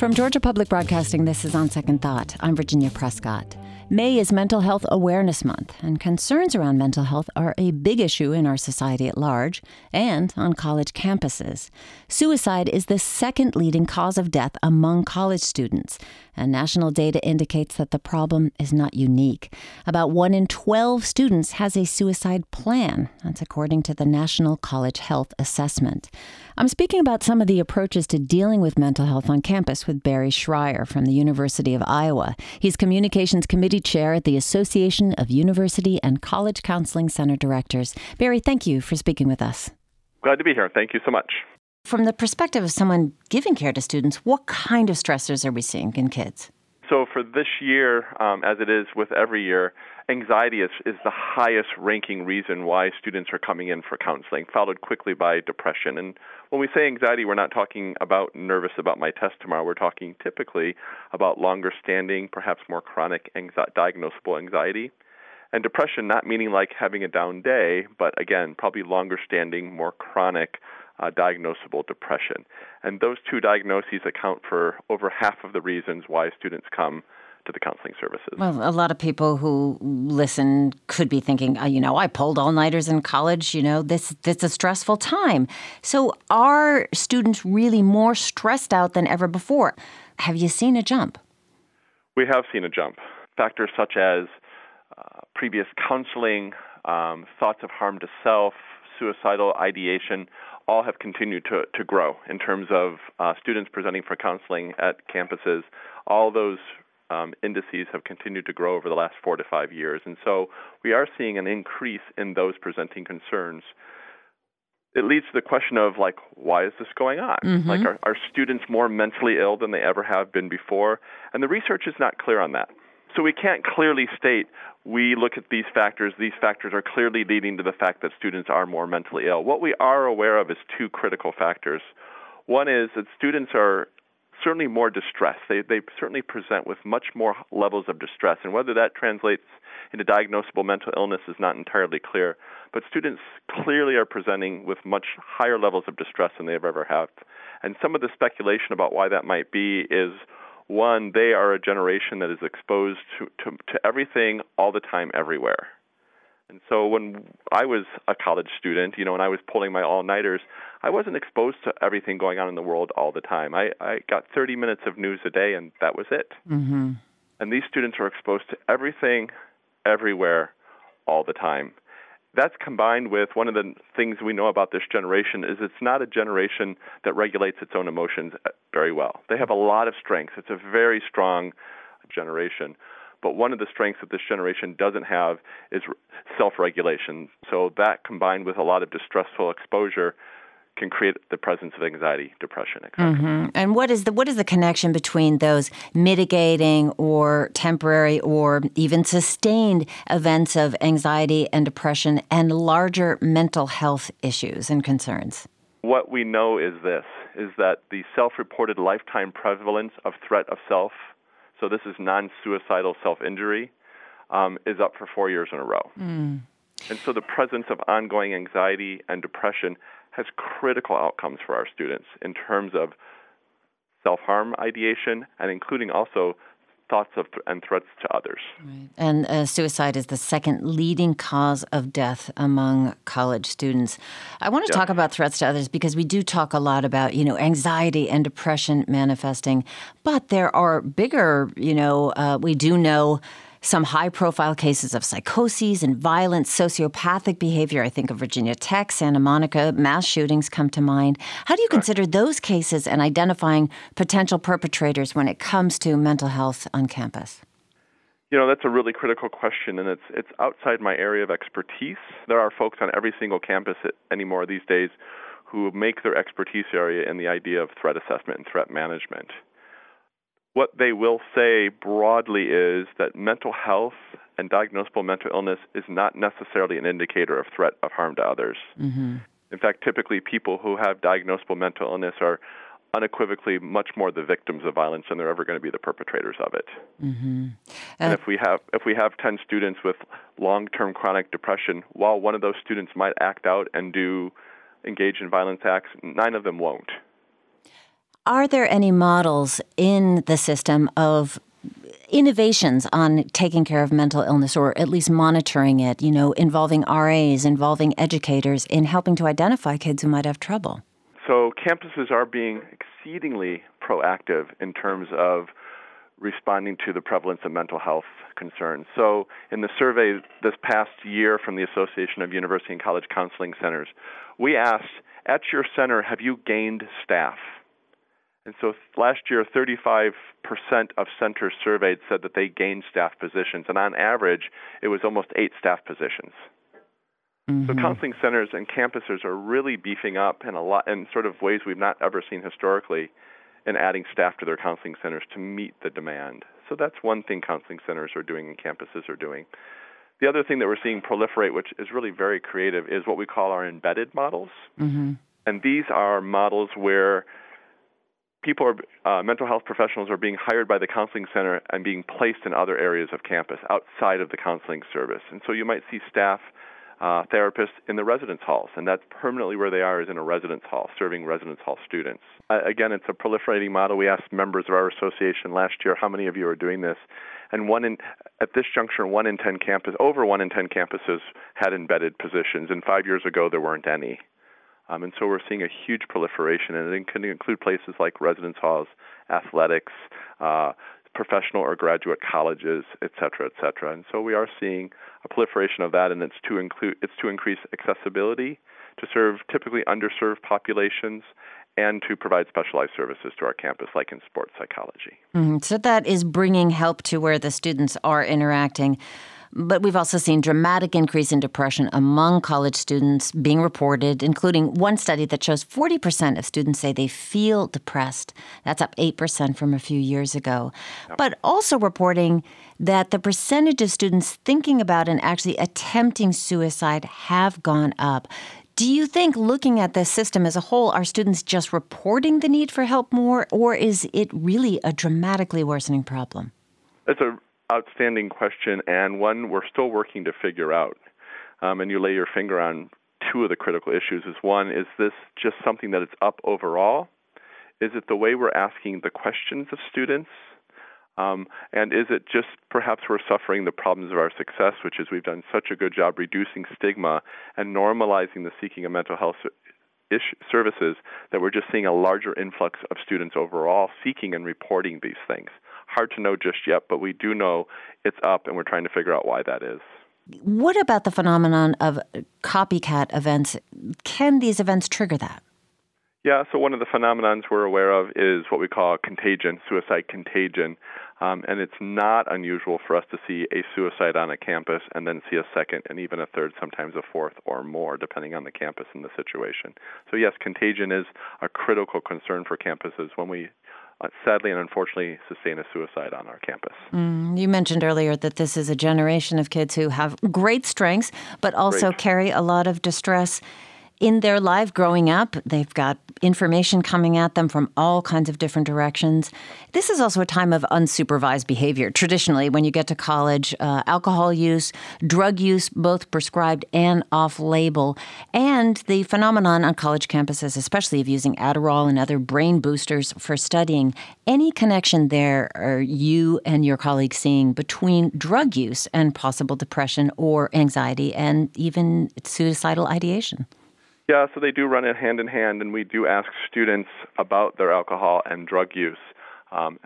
From Georgia Public Broadcasting, this is On Second Thought. I'm Virginia Prescott. May is Mental Health Awareness Month, and concerns around mental health are a big issue in our society at large and on college campuses. Suicide is the second leading cause of death among college students, and national data indicates that the problem is not unique. About 1 in 12 students has a suicide plan. That's according to the National College Health Assessment. I'm speaking about some of the approaches to dealing with mental health on campus with Barry Schreier from the University of Iowa. He's Communications Committee Chair at the Association of University and College Counseling Center Directors. Barry, thank you for speaking with us. Glad to be here. Thank you so much. From the perspective of someone giving care to students, what kind of stressors are we seeing in kids? So, for this year, um, as it is with every year, anxiety is, is the highest ranking reason why students are coming in for counseling, followed quickly by depression. And when we say anxiety, we're not talking about nervous about my test tomorrow. We're talking typically about longer standing, perhaps more chronic diagnosable anxiety. And depression, not meaning like having a down day, but again, probably longer standing, more chronic uh, diagnosable depression. And those two diagnoses account for over half of the reasons why students come to the counseling services. Well, a lot of people who listen could be thinking, uh, you know, I pulled all nighters in college. You know, this this a stressful time. So, are students really more stressed out than ever before? Have you seen a jump? We have seen a jump. Factors such as uh, previous counseling, um, thoughts of harm to self, suicidal ideation all have continued to, to grow in terms of uh, students presenting for counseling at campuses. All those um, indices have continued to grow over the last four to five years. And so we are seeing an increase in those presenting concerns. It leads to the question of, like, why is this going on? Mm-hmm. Like, are, are students more mentally ill than they ever have been before? And the research is not clear on that. So we can't clearly state we look at these factors, these factors are clearly leading to the fact that students are more mentally ill. What we are aware of is two critical factors. One is that students are certainly more distressed. They, they certainly present with much more levels of distress, and whether that translates into diagnosable mental illness is not entirely clear. But students clearly are presenting with much higher levels of distress than they've ever had. And some of the speculation about why that might be is one, they are a generation that is exposed to, to, to everything all the time, everywhere. And so when I was a college student, you know, and I was pulling my all nighters, I wasn't exposed to everything going on in the world all the time. I, I got 30 minutes of news a day, and that was it. Mm-hmm. And these students are exposed to everything, everywhere, all the time that's combined with one of the things we know about this generation is it's not a generation that regulates its own emotions uh, very well. They have a lot of strengths. It's a very strong generation. But one of the strengths that this generation doesn't have is self-regulation. So that combined with a lot of distressful exposure can create the presence of anxiety, depression, etc. Mm-hmm. And what is the what is the connection between those mitigating or temporary or even sustained events of anxiety and depression and larger mental health issues and concerns? What we know is this is that the self-reported lifetime prevalence of threat of self, so this is non-suicidal self-injury, um, is up for four years in a row. Mm. And so the presence of ongoing anxiety and depression has critical outcomes for our students in terms of self harm ideation and including also thoughts of th- and threats to others. Right. And uh, suicide is the second leading cause of death among college students. I want to Yes. talk about threats to others because we do talk a lot about, you know, anxiety and depression manifesting, but there are bigger, you know, uh, we do know some high profile cases of psychoses and violent sociopathic behavior. I think of Virginia Tech, Santa Monica, mass shootings come to mind. How do you consider those cases and identifying potential perpetrators when it comes to mental health on campus? You know, that's a really critical question, and it's it's outside my area of expertise. There are folks on every single campus anymore these days who make their expertise area in the idea of threat assessment and threat management. What they will say broadly is that mental health and diagnosable mental illness is not necessarily an indicator of threat of harm to others. Mm-hmm. In fact, typically people who have diagnosable mental illness are unequivocally much more the victims of violence than they're ever going to be the perpetrators of it. Mm-hmm. Uh, and if we have if we have 10 students with long-term chronic depression, while one of those students might act out and do engage in violence acts, nine of them won't. Are there any models in the system of innovations on taking care of mental illness or at least monitoring it, you know, involving RAs, involving educators in helping to identify kids who might have trouble? So campuses are being exceedingly proactive in terms of responding to the prevalence of mental health concerns. So, in the survey this past year from the Association of University and College Counseling Centers, we asked, at your center, have you gained staff? And so last year, 35% of centers surveyed said that they gained staff positions, and on average, it was almost eight staff positions. Mm-hmm. So counseling centers and campuses are really beefing up in a lot in sort of ways we've not ever seen historically in adding staff to their counseling centers to meet the demand. So that's one thing counseling centers are doing and campuses are doing. The other thing that we're seeing proliferate, which is really very creative, is what we call our embedded models. Mm-hmm. And these are models where people are uh, mental health professionals are being hired by the counseling center and being placed in other areas of campus outside of the counseling service. And so you might see staff uh, therapists in the residence halls, and that's permanently where they are is in a residence hall, serving residence hall students. Uh, again, it's a proliferating model. We asked members of our association last year, how many of you are doing this? And one in at this juncture, one in ten campus, over one in ten campuses had embedded positions, and five years ago there weren't any. Um, and so we're seeing a huge proliferation, and it can include places like residence halls, athletics, uh, professional or graduate colleges, et cetera, et cetera. And so we are seeing a proliferation of that, and it's to include it's to increase accessibility to serve typically underserved populations and to provide specialized services to our campus, like in sports psychology. Mm-hmm. So that is bringing help to where the students are interacting. But we've also seen dramatic increase in depression among college students being reported, including one study that shows 40% of students say they feel depressed. That's up 8% from a few years ago. But also reporting that the percentage of students thinking about and actually attempting suicide have gone up. Do you think, looking at the system as a whole, are students just reporting the need for help more, or is it really a dramatically worsening problem? It's a outstanding question and one we're still working to figure out. Um, and you lay your finger on two of the critical issues. Is one, is this just something that is up overall? Is it the way we're asking the questions of students? Um, and is it just perhaps we're suffering the problems of our success, which is we've done such a good job reducing stigma and normalizing the seeking of mental health services that we're just seeing a larger influx of students overall seeking and reporting these things. Hard to know just yet, but we do know it's up, and we're trying to figure out why that is. What about the phenomenon of copycat events? Can these events trigger that? Yeah, so one of the phenomenons we're aware of is what we call contagion, suicide contagion. Um, and it's not unusual for us to see a suicide on a campus and then see a second and even a third, sometimes a fourth or more, depending on the campus and the situation. So, yes, contagion is a critical concern for campuses when we sadly and unfortunately sustain a suicide on our campus. Mm, you mentioned earlier that this is a generation of kids who have great strengths, but also great. carry a lot of distress in their life growing up. They've got information coming at them from all kinds of different directions. This is also a time of unsupervised behavior. Traditionally, when you get to college, uh, alcohol use, drug use, both prescribed and off label, and the phenomenon on college campuses, especially of using Adderall and other brain boosters for studying. Any connection there are you and your colleagues seeing between drug use and possible depression or anxiety and even suicidal ideation? Yeah, so they do run it hand in hand, and we do ask students about their alcohol and drug use. Um,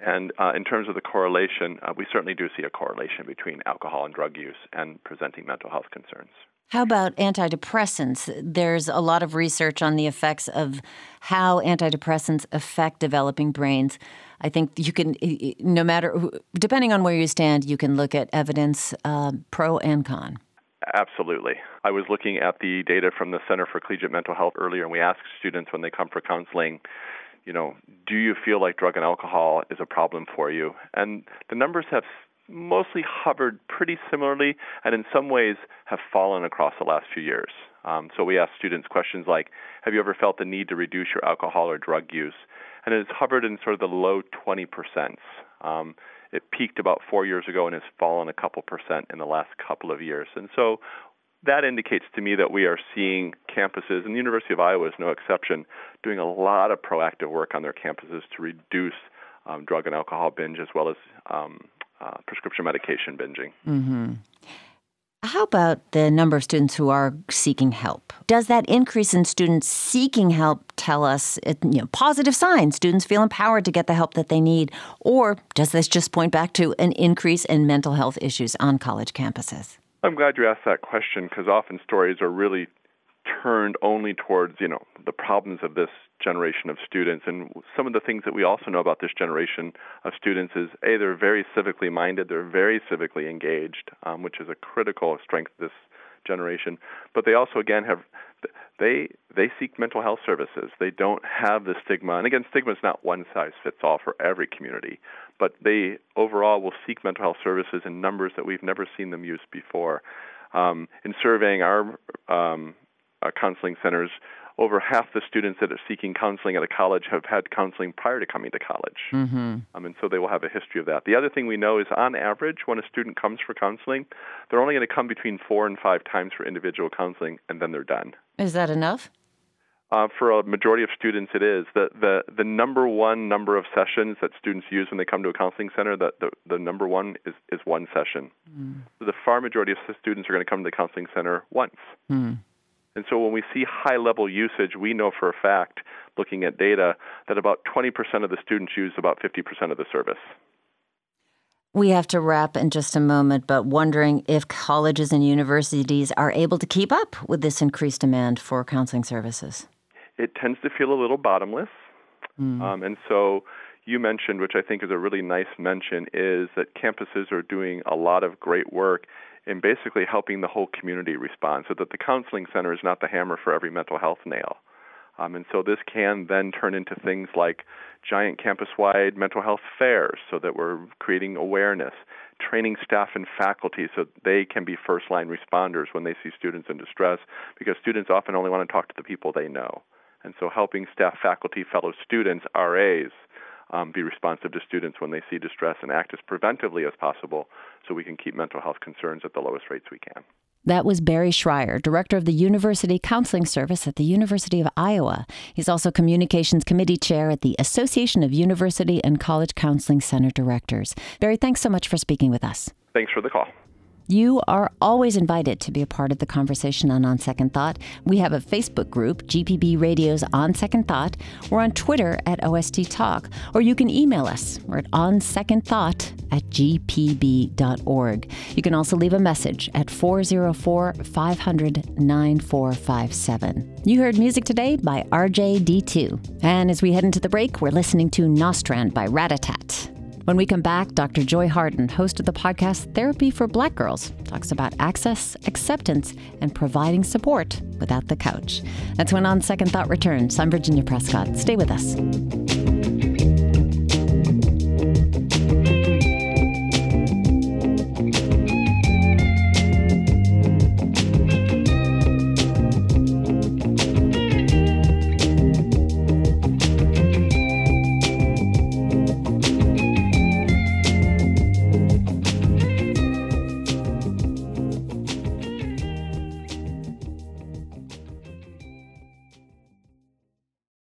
and uh, in terms of the correlation, uh, we certainly do see a correlation between alcohol and drug use and presenting mental health concerns. How about antidepressants? There's a lot of research on the effects of how antidepressants affect developing brains. I think you can, no matter, depending on where you stand, you can look at evidence uh, pro and con. Absolutely. I was looking at the data from the Center for Collegiate Mental Health earlier, and we asked students when they come for counseling, you know, do you feel like drug and alcohol is a problem for you? And the numbers have mostly hovered pretty similarly and in some ways have fallen across the last few years. Um, so we ask students questions like, have you ever felt the need to reduce your alcohol or drug use? And it's hovered in sort of the low 20%. Um, it peaked about four years ago and has fallen a couple percent in the last couple of years. And so that indicates to me that we are seeing campuses, and the University of Iowa is no exception, doing a lot of proactive work on their campuses to reduce um, drug and alcohol binge as well as um, uh, prescription medication binging. Mm-hmm. How about the number of students who are seeking help? Does that increase in students seeking help tell us you know, positive signs? Students feel empowered to get the help that they need? Or does this just point back to an increase in mental health issues on college campuses? I'm glad you asked that question because often stories are really turned only towards, you know, the problems of this generation of students. And some of the things that we also know about this generation of students is A, they're very civically minded, they're very civically engaged, um, which is a critical strength of this generation. But they also, again, have they they seek mental health services. They don't have the stigma, and again, stigma is not one size fits all for every community. But they overall will seek mental health services in numbers that we've never seen them use before. Um, in surveying our um, uh, counseling centers, over half the students that are seeking counseling at a college have had counseling prior to coming to college. Mm-hmm. Um, and so they will have a history of that. The other thing we know is on average, when a student comes for counseling, they're only going to come between four and five times for individual counseling, and then they're done. Is that enough? Uh, for a majority of students, it is. The, the, the number one number of sessions that students use when they come to a counseling center, the, the, the number one is, is one session. Mm. So the far majority of students are going to come to the counseling center once. Mm. And so when we see high level usage, we know for a fact, looking at data, that about 20% of the students use about 50% of the service. We have to wrap in just a moment, but wondering if colleges and universities are able to keep up with this increased demand for counseling services. It tends to feel a little bottomless. Mm. Um, and so you mentioned, which I think is a really nice mention, is that campuses are doing a lot of great work in basically helping the whole community respond so that the counseling center is not the hammer for every mental health nail. Um, and so this can then turn into things like giant campus wide mental health fairs so that we're creating awareness, training staff and faculty so they can be first line responders when they see students in distress because students often only want to talk to the people they know. And so helping staff, faculty, fellow students, RAs, um, be responsive to students when they see distress and act as preventively as possible so we can keep mental health concerns at the lowest rates we can. That was Barry Schreier, director of the University Counseling Service at the University of Iowa. He's also Communications Committee Chair at the Association of University and College Counseling Center Directors. Barry, thanks so much for speaking with us. Thanks for the call. You are always invited to be a part of the conversation on On Second Thought. We have a Facebook group, GPB Radio's On Second Thought. We're on Twitter at OST Talk, or you can email us. We're at onsecondthought at gpb.org. You can also leave a message at 404 500 9457. You heard music today by RJD2. And as we head into the break, we're listening to Nostrand by Ratatat. When we come back, Dr. Joy Harden, host of the podcast Therapy for Black Girls, talks about access, acceptance, and providing support without the couch. That's when On Second Thought returns. I'm Virginia Prescott. Stay with us.